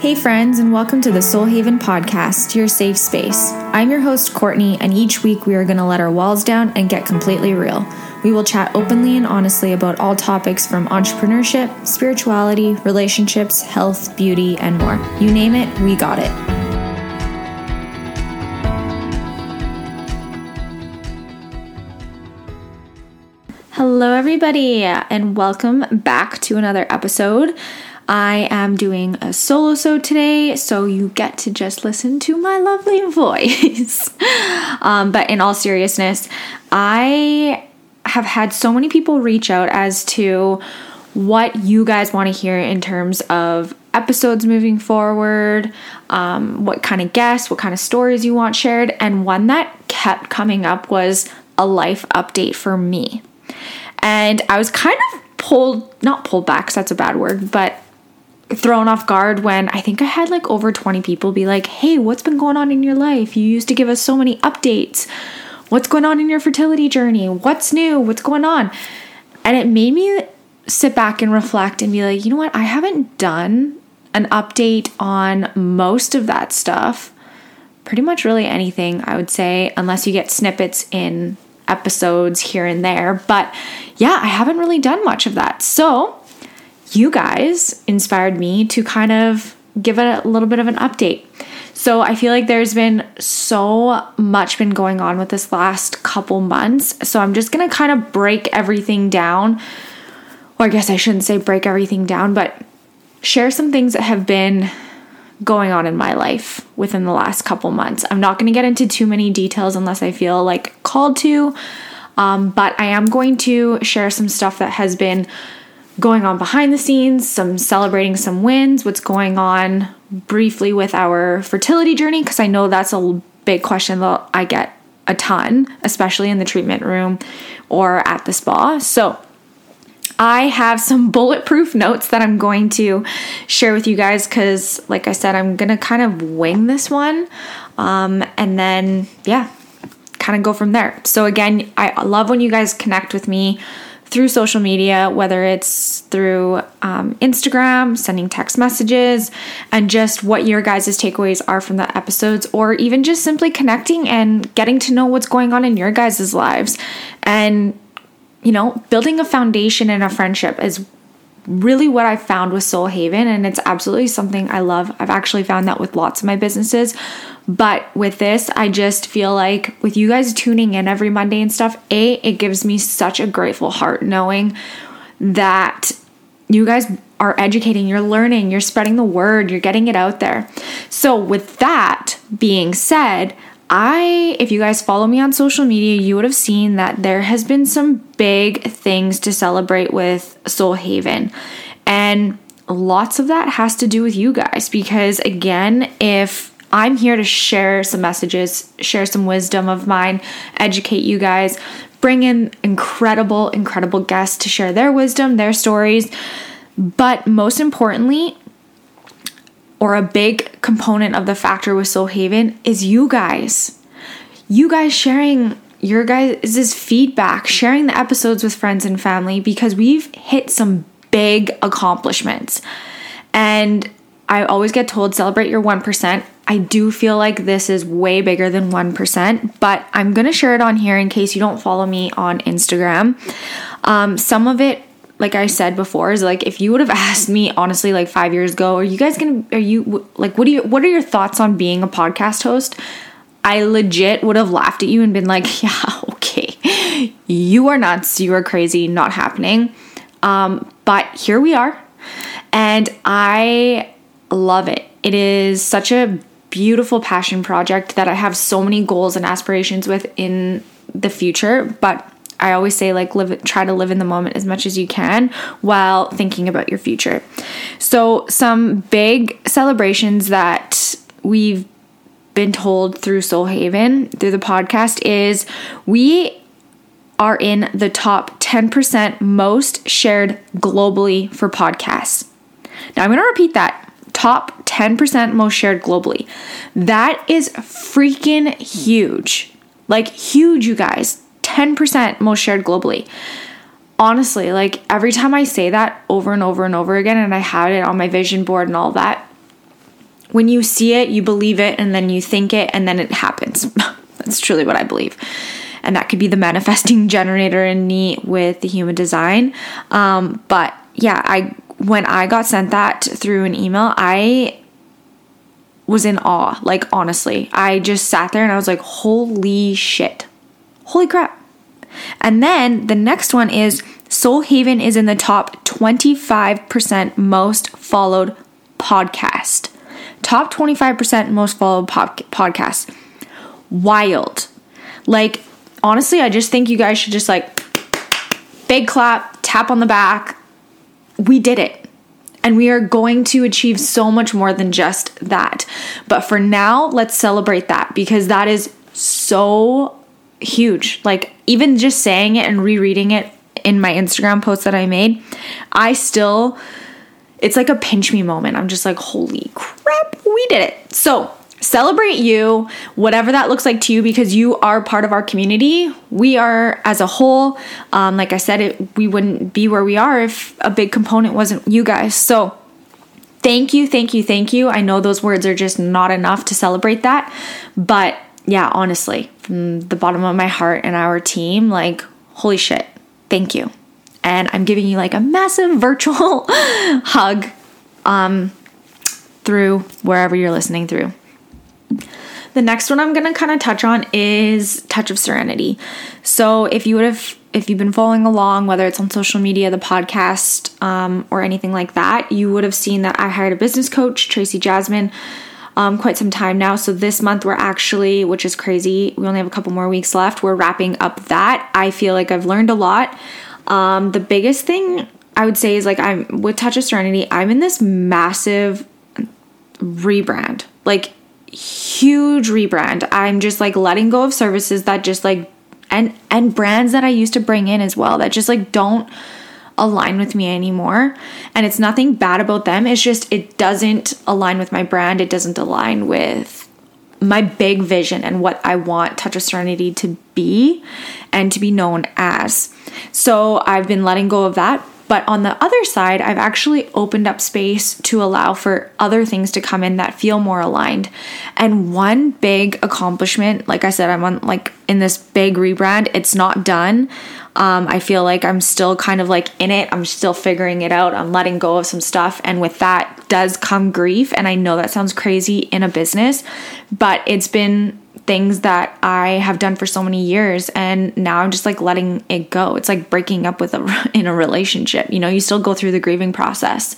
Hey, friends, and welcome to the Soul Haven podcast, your safe space. I'm your host, Kortni, and each week we are going to let our walls down and get completely real. We will chat openly and honestly about all topics from entrepreneurship, spirituality, relationships, health, beauty, and more. You name it, we got it. Hello, everybody, and welcome back to another episode. I am doing a solo so today, so you get to just listen to my lovely voice. um, but in all seriousness, I have had so many people reach out as to what you guys want to hear in terms of episodes moving forward, um, what kind of guests, what kind of stories you want shared. And one that kept coming up was a life update for me. And I was kind of pulled, not pulled back, because that's a bad word, but thrown off guard when I think I had like over 20 people be like, hey, what's been going on in your life? You used to give us so many updates. What's going on in your fertility journey? What's new? What's going on? And it made me sit back and reflect and be like, you know what? I haven't done an update on most of that stuff. Pretty much really anything, I would say, unless you get snippets in episodes here and there. But yeah, I haven't really done much of that. So, you guys inspired me to kind of give it a little bit of an update. So I feel like there's been so much been going on with this last couple months. So I'm just going to kind of break everything down. Or I guess I shouldn't say break everything down, but share some things that have been going on in my life within the last couple months. I'm not going to get into too many details unless I feel like called to. Um, but I am going to share some stuff that has been going on behind the scenes, some celebrating some wins, what's going on briefly with our fertility journey, because I know that's a big question that I get a ton, especially in the treatment room or at the spa. So, I have some bulletproof notes that I'm going to share with you guys because, like I said, I'm going to kind of wing this one. Um, and then, yeah, kind of go from there. So, again, I love when you guys connect with me through social media, whether it's through um, Instagram, sending text messages, and just what your guys' takeaways are from the episodes, or even just simply connecting and getting to know what's going on in your guys' lives. And, you know, building a foundation and a friendship is really what I found with Soul Haven, and it's absolutely something I love. I've actually found that with lots of my businesses. But with this, I just feel like with you guys tuning in every Monday and stuff, A, it gives me such a grateful heart knowing that you guys are educating, you're learning, you're spreading the word, you're getting it out there. So, with that being said, I, if you guys follow me on social media, you would have seen that there has been some big things to celebrate with Soul Haven. And lots of that has to do with you guys because, again, if I'm here to share some messages, share some wisdom of mine, educate you guys, bring in incredible, incredible guests to share their wisdom, their stories. But most importantly, or a big component of the factor with Soul Haven is you guys. You guys sharing your guys' feedback, sharing the episodes with friends and family because we've hit some big accomplishments. And I always get told celebrate your 1%. I do feel like this is way bigger than 1%, but I'm gonna share it on here in case you don't follow me on Instagram. Um, some of it like I said before, is like if you would have asked me honestly like five years ago, are you guys gonna are you like what do you what are your thoughts on being a podcast host? I legit would have laughed at you and been like, yeah, okay, you are nuts, you are crazy, not happening. Um, but here we are, and I love it. It is such a beautiful passion project that I have so many goals and aspirations with in the future, but I always say like live try to live in the moment as much as you can while thinking about your future. So some big celebrations that we've been told through Soul Haven through the podcast is we are in the top 10% most shared globally for podcasts. Now I'm going to repeat that. Top 10% most shared globally. That is freaking huge. Like huge, you guys 10% most shared globally. Honestly, like every time I say that over and over and over again, and I had it on my vision board and all that, when you see it, you believe it, and then you think it, and then it happens. That's truly what I believe. And that could be the manifesting generator in me with the human design. Um, but yeah, I when I got sent that through an email, I was in awe. Like, honestly, I just sat there and I was like, holy shit. Holy crap. And then the next one is Soul Haven is in the top 25% most followed podcast. Top 25% most followed pod- podcast. Wild. Like, honestly, I just think you guys should just like big clap, tap on the back. We did it. And we are going to achieve so much more than just that. But for now, let's celebrate that because that is so huge. Like, even just saying it and rereading it in my Instagram post that I made, I still, it's like a pinch me moment. I'm just like, holy crap, we did it. So, celebrate you, whatever that looks like to you, because you are part of our community. We are as a whole. Um, like I said, it, we wouldn't be where we are if a big component wasn't you guys. So, thank you, thank you, thank you. I know those words are just not enough to celebrate that, but yeah, honestly, from the bottom of my heart and our team, like, holy shit, thank you. And I'm giving you like a massive virtual hug um, through wherever you're listening through. The next one I'm going to kind of touch on is Touch of Serenity. So if you would have if you've been following along, whether it's on social media, the podcast, um, or anything like that, you would have seen that I hired a business coach, Tracy Jasmine, um, quite some time now. So this month we're actually, which is crazy, we only have a couple more weeks left. We're wrapping up that. I feel like I've learned a lot. Um, the biggest thing I would say is like I'm with Touch of Serenity, I'm in this massive rebrand. Like huge rebrand. I'm just like letting go of services that just like and and brands that I used to bring in as well that just like don't align with me anymore. And it's nothing bad about them. It's just it doesn't align with my brand. It doesn't align with my big vision and what I want Touch of Serenity to be and to be known as. So I've been letting go of that but on the other side, I've actually opened up space to allow for other things to come in that feel more aligned. And one big accomplishment, like I said, I'm on like in this big rebrand, it's not done. Um, I feel like I'm still kind of like in it. I'm still figuring it out. I'm letting go of some stuff. And with that does come grief. And I know that sounds crazy in a business, but it's been things that I have done for so many years and now I'm just like letting it go. It's like breaking up with a in a relationship. You know, you still go through the grieving process.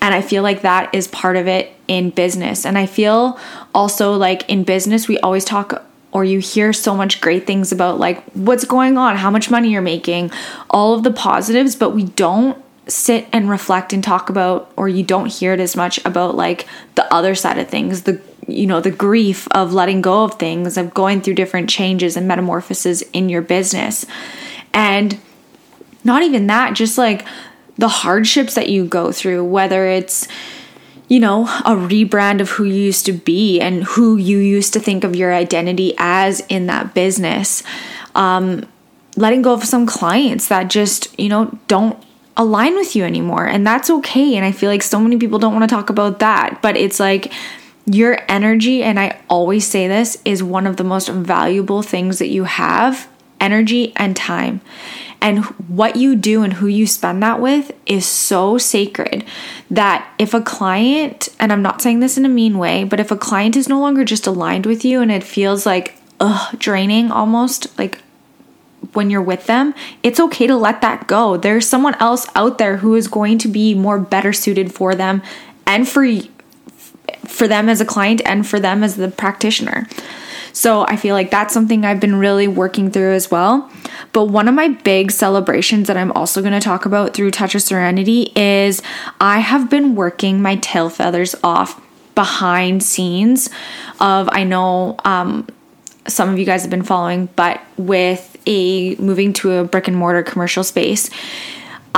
And I feel like that is part of it in business. And I feel also like in business we always talk or you hear so much great things about like what's going on, how much money you're making, all of the positives, but we don't sit and reflect and talk about or you don't hear it as much about like the other side of things, the you know the grief of letting go of things of going through different changes and metamorphoses in your business. And not even that just like the hardships that you go through whether it's you know a rebrand of who you used to be and who you used to think of your identity as in that business. Um, letting go of some clients that just you know don't align with you anymore. And that's okay. And i feel like so many people don't want to talk about that. But it's like your energy, and I always say this, is one of the most valuable things that you have energy and time. And what you do and who you spend that with is so sacred that if a client, and I'm not saying this in a mean way, but if a client is no longer just aligned with you and it feels like, ugh, draining almost, like when you're with them, it's okay to let that go. There's someone else out there who is going to be more better suited for them and for for them as a client and for them as the practitioner. So I feel like that's something I've been really working through as well. But one of my big celebrations that I'm also going to talk about through Touch of Serenity is I have been working my tail feathers off behind scenes of I know um, some of you guys have been following, but with a moving to a brick and mortar commercial space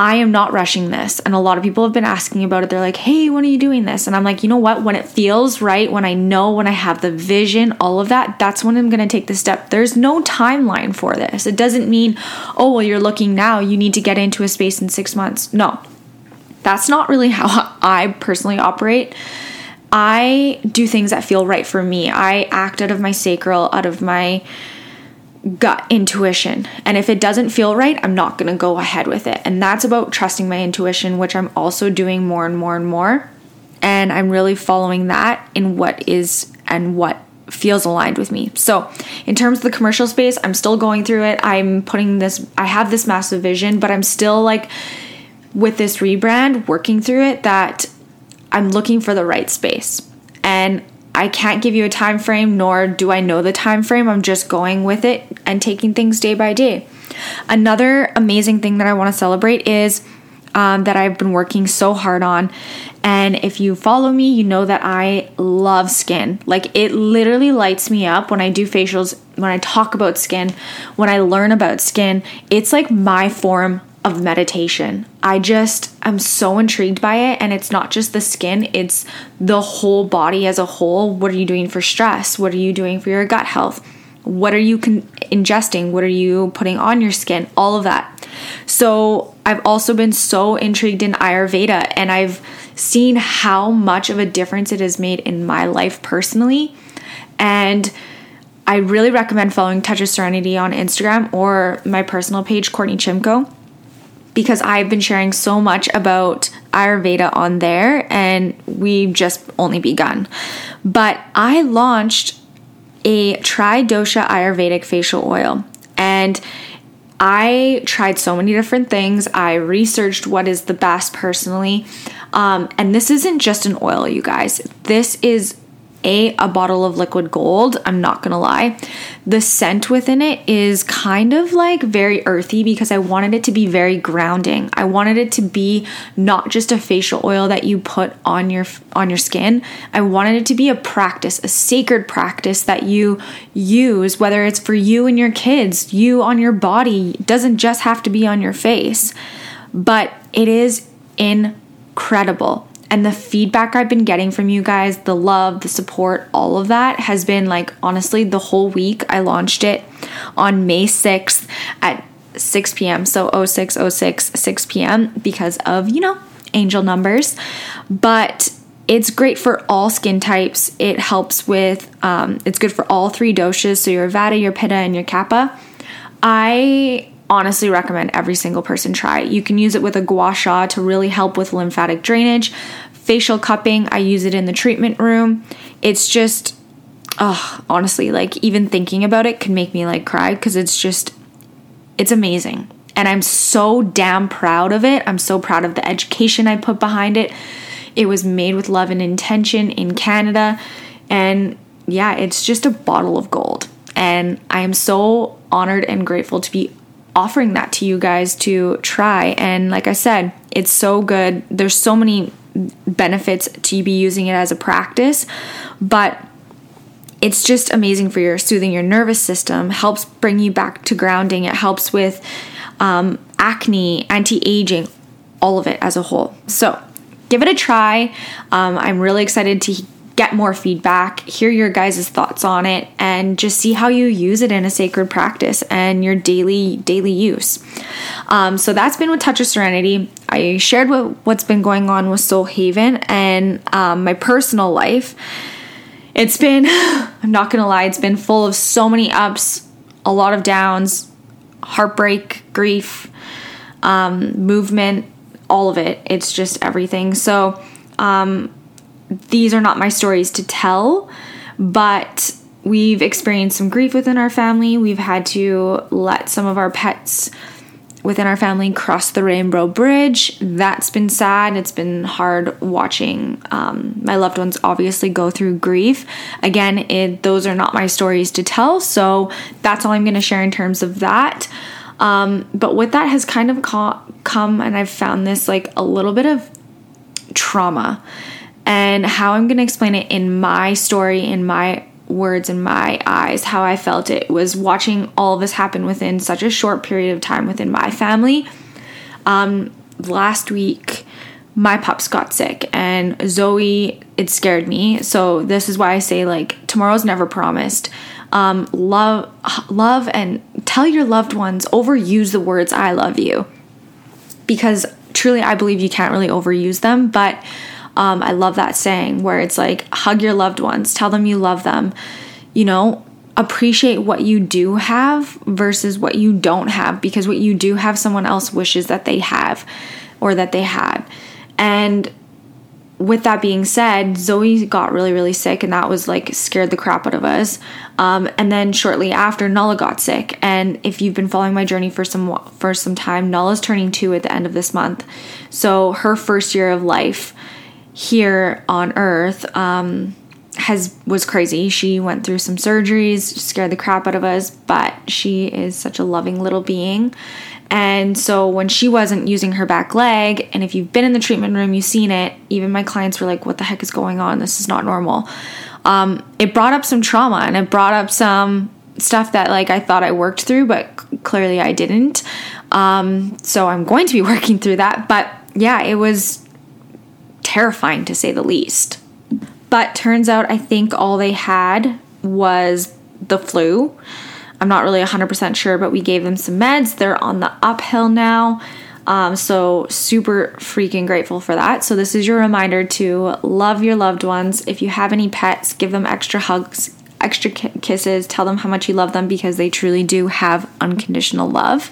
I am not rushing this. And a lot of people have been asking about it. They're like, hey, when are you doing this? And I'm like, you know what? When it feels right, when I know, when I have the vision, all of that, that's when I'm going to take the step. There's no timeline for this. It doesn't mean, oh, well, you're looking now, you need to get into a space in six months. No, that's not really how I personally operate. I do things that feel right for me. I act out of my sacral, out of my gut intuition. And if it doesn't feel right, I'm not going to go ahead with it. And that's about trusting my intuition, which I'm also doing more and more and more. And I'm really following that in what is and what feels aligned with me. So, in terms of the commercial space, I'm still going through it. I'm putting this, I have this massive vision, but I'm still like with this rebrand, working through it that I'm looking for the right space. And I can't give you a time frame nor do I know the time frame. I'm just going with it and taking things day by day. Another amazing thing that I want to celebrate is um, that I've been working so hard on. And if you follow me, you know that I love skin. Like it literally lights me up when I do facials, when I talk about skin, when I learn about skin. It's like my form of meditation. I just I'm so intrigued by it and it's not just the skin, it's the whole body as a whole. What are you doing for stress? What are you doing for your gut health? What are you con- ingesting? What are you putting on your skin? All of that. So, I've also been so intrigued in Ayurveda and I've seen how much of a difference it has made in my life personally. And I really recommend following Touch of Serenity on Instagram or my personal page, Kortni Chimko because I've been sharing so much about Ayurveda on there and we've just only begun. But I launched a Tri Dosha Ayurvedic facial oil and I tried so many different things. I researched what is the best personally. Um, and this isn't just an oil, you guys. This is a a bottle of liquid gold i'm not gonna lie. The scent within it is kind of like very earthy because i wanted it to be very grounding. I wanted it to be not just a facial oil that you put on your on your skin. I wanted it to be a practice a sacred practice that you use whether it's for you and your kids you on your body it doesn't just have to be on your face. But it is incredible and the feedback I've been getting from you guys, the love, the support, all of that has been like honestly the whole week. I launched it on May 6th at 6 p.m. So 0606 6 p.m. because of, you know, angel numbers. But it's great for all skin types. It helps with, um, it's good for all three doshas. So your Vata, your Pitta, and your Kapha. I honestly recommend every single person try. You can use it with a gua sha to really help with lymphatic drainage. Facial cupping, I use it in the treatment room. It's just, oh, honestly, like even thinking about it can make me like cry because it's just, it's amazing. And I'm so damn proud of it. I'm so proud of the education I put behind it. It was made with love and intention in Canada. And yeah, it's just a bottle of gold. And I am so honored and grateful to be offering that to you guys to try. And like I said, it's so good. There's so many benefits to be using it as a practice, but it's just amazing for your soothing your nervous system, helps bring you back to grounding. It helps with um, acne, anti aging, all of it as a whole. So give it a try. Um, I'm really excited to get more feedback, hear your guys' thoughts on it, and just see how you use it in a sacred practice and your daily daily use. Um, so that's been with Touch of Serenity. I shared what, what's been going on with Soul Haven and um, my personal life. It's been, I'm not gonna lie, it's been full of so many ups, a lot of downs, heartbreak, grief, um, movement, all of it. It's just everything. So, um, these are not my stories to tell, but we've experienced some grief within our family. We've had to let some of our pets within our family cross the rainbow bridge. That's been sad. It's been hard watching um, my loved ones obviously go through grief. Again, it, those are not my stories to tell, so that's all I'm going to share in terms of that. Um, but with that has kind of co- come, and I've found this like a little bit of trauma and how I'm going to explain it in my story, in my words, in my eyes, how I felt it was watching all this happen within such a short period of time within my family. Um, last week, my pups got sick, and Zoe, it scared me. So, this is why I say, like, tomorrow's never promised. Um, love, love, and tell your loved ones, overuse the words I love you. Because truly, I believe you can't really overuse them, but Um, I love that saying where it's like, hug your loved ones, tell them you love them, you know, appreciate what you do have versus what you don't have because what you do have, someone else wishes that they have or that they had. And with that being said, Zoe got really, really sick, and that was like scared the crap out of us. Um, and then shortly after, Nala got sick. And if you've been following my journey for some for some time, Nala's turning two at the end of this month, so her first year of life here on Earth um, has was crazy. She went through some surgeries, scared the crap out of us, but she is such a loving little being. And so when she wasn't using her back leg, and if you've been in the treatment room, you've seen it, even my clients were like, What the heck is going on? This is not normal. Um, it brought up some trauma and it brought up some stuff that like I thought I worked through, but clearly I didn't. Um, so I'm going to be working through that. But yeah, it was terrifying to say the least. But turns out I think all they had was the flu. I'm not really 100% sure, but we gave them some meds. They're on the uphill now. Um, so, super freaking grateful for that. So, this is your reminder to love your loved ones. If you have any pets, give them extra hugs, extra kisses, tell them how much you love them because they truly do have unconditional love.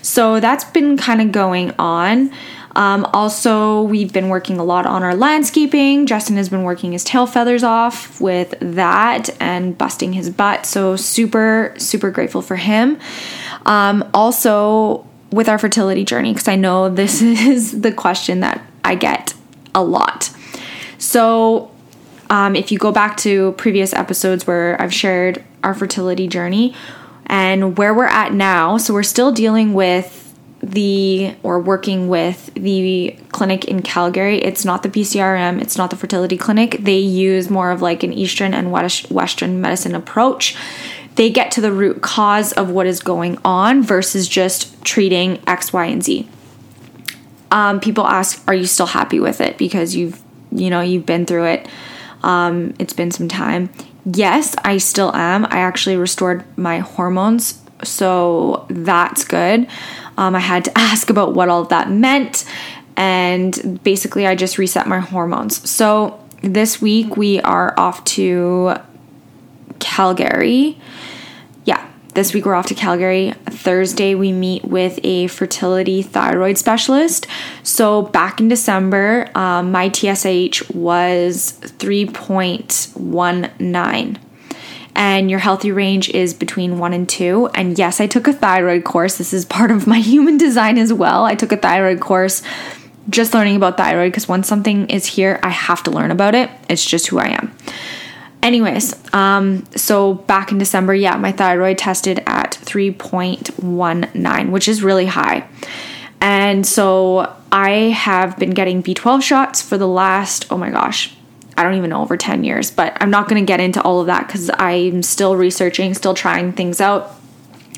So, that's been kind of going on. Um, also, we've been working a lot on our landscaping. Justin has been working his tail feathers off with that and busting his butt. So, super, super grateful for him. Um, also, with our fertility journey, because I know this is the question that I get a lot. So, um, if you go back to previous episodes where I've shared our fertility journey and where we're at now, so we're still dealing with the or working with the clinic in Calgary. It's not the PCRM, it's not the fertility clinic. They use more of like an Eastern and Western medicine approach. They get to the root cause of what is going on versus just treating X, Y, and Z. Um, people ask, "Are you still happy with it?" Because you've, you know, you've been through it. Um, it's been some time. Yes, I still am. I actually restored my hormones, so that's good. Um, I had to ask about what all that meant, and basically, I just reset my hormones. So, this week we are off to Calgary. Yeah, this week we're off to Calgary. Thursday we meet with a fertility thyroid specialist. So back in December, um, my TSH was 3.19 and your healthy range is between one and two. And yes, I took a thyroid course. This is part of my human design as well. I took a thyroid course just learning about thyroid because once something is here, I have to learn about it. It's just who I am. Anyways, um, so back in December, yeah, my thyroid tested at 3.19, which is really high. And so I have been getting B12 shots for the last, oh my gosh, I don't even know, over 10 years. But I'm not going to get into all of that because I'm still researching, still trying things out.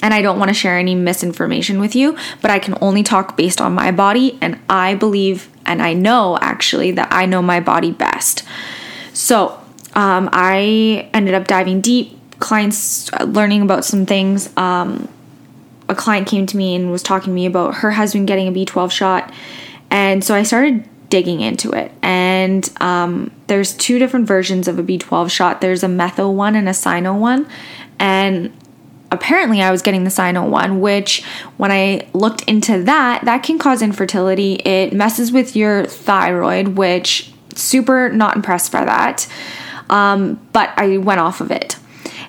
And I don't want to share any misinformation with you, but I can only talk based on my body. And I believe, and I know actually, that I know my body best. So um, I ended up diving deep, clients uh, learning about some things. Um, a client came to me and was talking to me about her husband getting a B12 shot. And so I started digging into it. And um, there's two different versions of a B12 shot. There's a methyl one and a cyno one. And apparently I was getting the cyno one, which when I looked into that, that can cause infertility. It messes with your thyroid, which super not impressed by that. Um, but I went off of it.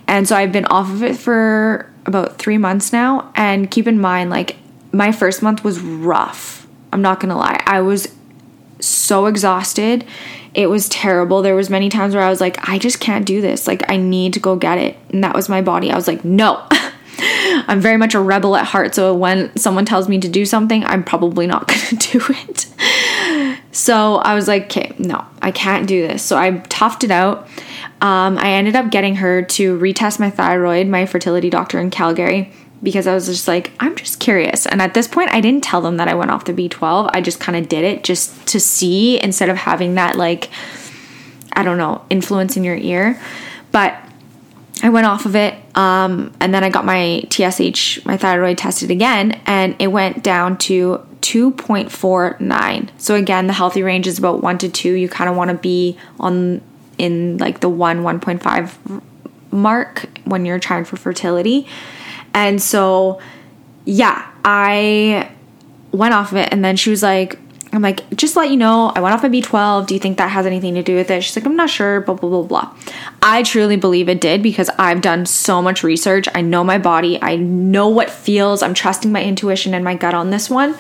And so I've been off of it for about three months now. And keep in mind, like, my first month was rough. I'm not gonna lie. I was so exhausted. It was terrible. There was many times where I was like, I just can't do this. Like I need to go get it. And that was my body. I was like, no. I'm very much a rebel at heart. So when someone tells me to do something, I'm probably not going to do it. So I was like, okay, no, I can't do this. So I toughed it out. Um, I ended up getting her to retest my thyroid, my fertility doctor in Calgary because I was just like, I'm just curious. And at this point, I didn't tell them that I went off the B12. I just kind of did it just to see instead of having that, like, I don't know, influence in your ear. But I went off of it. Um, and then I got my TSH, my thyroid tested again, and it went down to 2.49. So again, the healthy range is about 1 to 2. You kind of want to be on in like the 1 1.5 mark when you're trying for fertility. And so yeah, I went off of it and then she was like I'm like, just let you know, I went off a B12. Do you think that has anything to do with it? She's like, I'm not sure, blah, blah, blah, blah. I truly believe it did because I've done so much research. I know my body, I know what feels. I'm trusting my intuition and my gut on this one.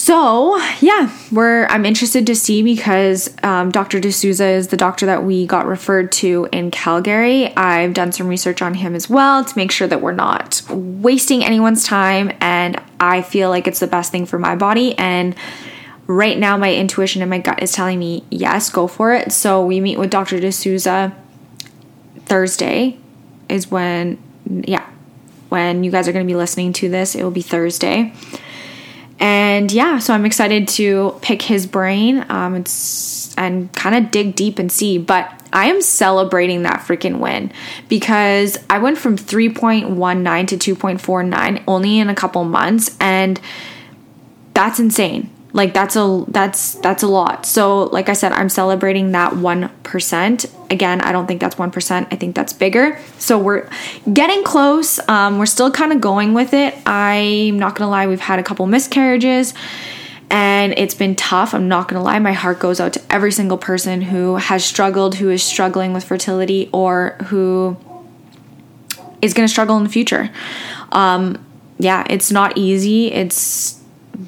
So yeah, we're I'm interested to see because um, Dr. D'Souza is the doctor that we got referred to in Calgary. I've done some research on him as well to make sure that we're not wasting anyone's time, and I feel like it's the best thing for my body. And right now, my intuition and my gut is telling me yes, go for it. So we meet with Dr. D'Souza Thursday, is when yeah, when you guys are going to be listening to this, it will be Thursday and yeah, so I'm excited to pick his brain um, it's, and kind of dig deep and see. But I am celebrating that freaking win because I went from 3.19 to 2.49 only in a couple months, and that's insane like that's a that's that's a lot. So like i said i'm celebrating that 1% again i don't think that's 1% i think that's bigger. So we're getting close. Um, we're still kind of going with it. I'm not gonna lie we've had a couple miscarriages and it's been tough. I'm not gonna lie my heart goes out to every single person who has struggled who is struggling with fertility or who is gonna struggle in the future. Um, yeah it's not easy. It's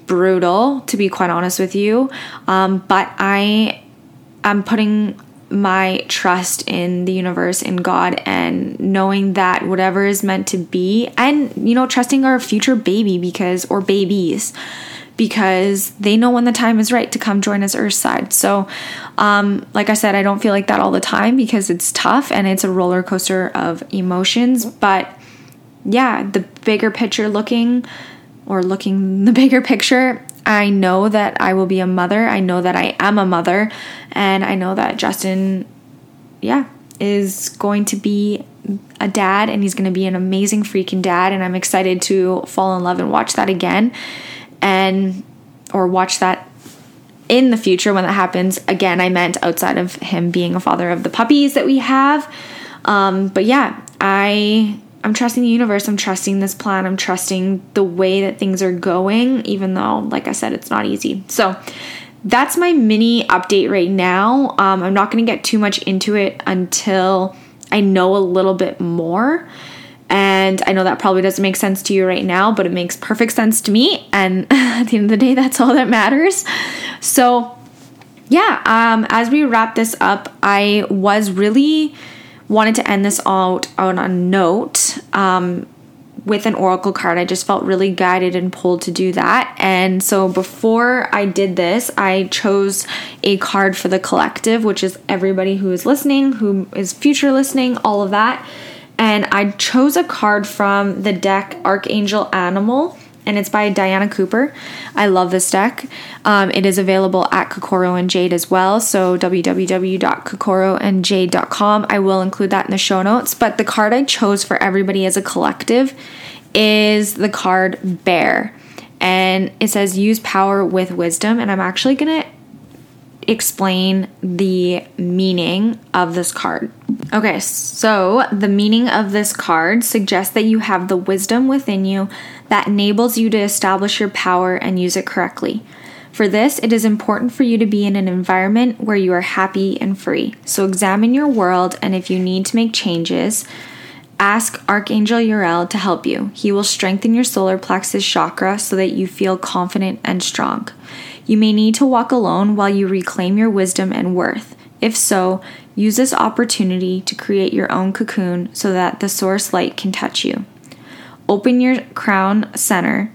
brutal, to be quite honest with you. Um, but I am putting my trust in the universe, in God, and knowing that whatever is meant to be, and you know, trusting our future baby because, or babies, because they know when the time is right to come join us Earthside. So, um, like I said, I don't feel like that all the time because it's tough and it's a roller coaster of emotions. But yeah, the bigger picture looking or looking the bigger picture, I know that I will be a mother. I know that I am a mother. And I know that Justin, yeah, is going to be a dad and he's going to be an amazing freaking dad. And I'm excited to fall in love and watch that again. And, or watch that in the future when that happens. Again, I meant outside of him being a father of the puppies that we have. Um, but yeah, I I'm trusting the universe. I'm trusting this plan. I'm trusting the way that things are going, even though, like I said, it's not easy. So that's my mini update right now. Um, I'm not going to get too much into it until I know a little bit more. And I know that probably doesn't make sense to you right now, but it makes perfect sense to me. And at the end of the day, that's all that matters. So, yeah, um, as we wrap this up, I was really wanted to end this out on a note um, with an oracle card. I just felt really guided and pulled to do that. And so before I did this, I chose a card for the collective, which is everybody who is listening, who is future listening, all of that. And I chose a card from the deck Archangel Animal and it's by Diana Cooper. I love this deck. Um, it is available at Kokoro and Jade as well. So www.kokoroandjade.com. I will include that in the show notes. But the card I chose for everybody as a collective is the card Bear. And it says use power with wisdom. And I'm actually going to explain the meaning of this card. Okay, so the meaning of this card suggests that you have the wisdom within you that enables you to establish your power and use it correctly. For this, it is important for you to be in an environment where you are happy and free. So examine your world, and if you need to make changes, ask Archangel Uriel to help you. He will strengthen your solar plexus chakra so that you feel confident and strong. You may need to walk alone while you reclaim your wisdom and worth. If so, use this opportunity to create your own cocoon so that the source light can touch you. Open your crown center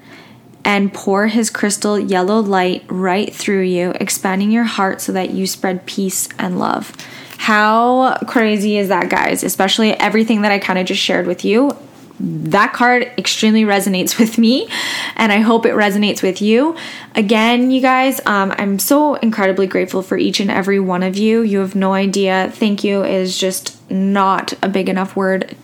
and pour his crystal yellow light right through you, expanding your heart so that you spread peace and love. How crazy is that, guys? Especially everything that I kind of just shared with you that card extremely resonates with me and i hope it resonates with you again you guys um, i'm so incredibly grateful for each and every one of you you have no idea thank you is just not a big enough word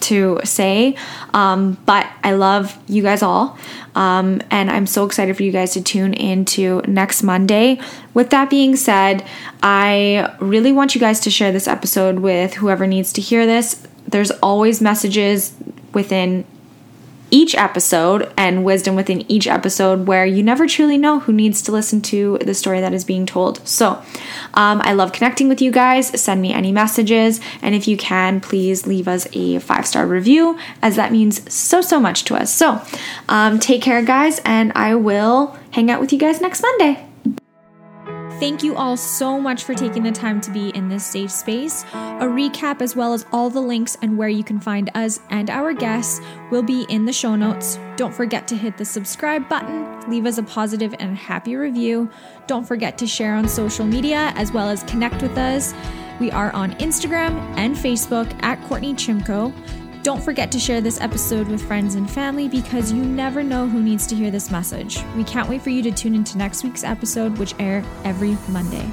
to say. Um, but I love you guys all. Um, and I'm so excited for you guys to tune into next Monday. With that being said, I really want you guys to share this episode with whoever needs to hear this. There's always messages within each episode and wisdom within each episode where you never truly know who needs to listen to the story that is being told. So, um, I love connecting with you guys. Send me any messages, and if you can, please leave us a five star review, as that means so, so much to us. So, um, take care, guys, and I will hang out with you guys next Monday. Thank you all so much for taking the time to be in this safe space. A recap, as well as all the links and where you can find us and our guests, will be in the show notes. Don't forget to hit the subscribe button, leave us a positive and happy review. Don't forget to share on social media as well as connect with us. We are on Instagram and Facebook at Kortni Chimko. Don't forget to share this episode with friends and family because you never know who needs to hear this message. We can't wait for you to tune into next week's episode, which air every Monday.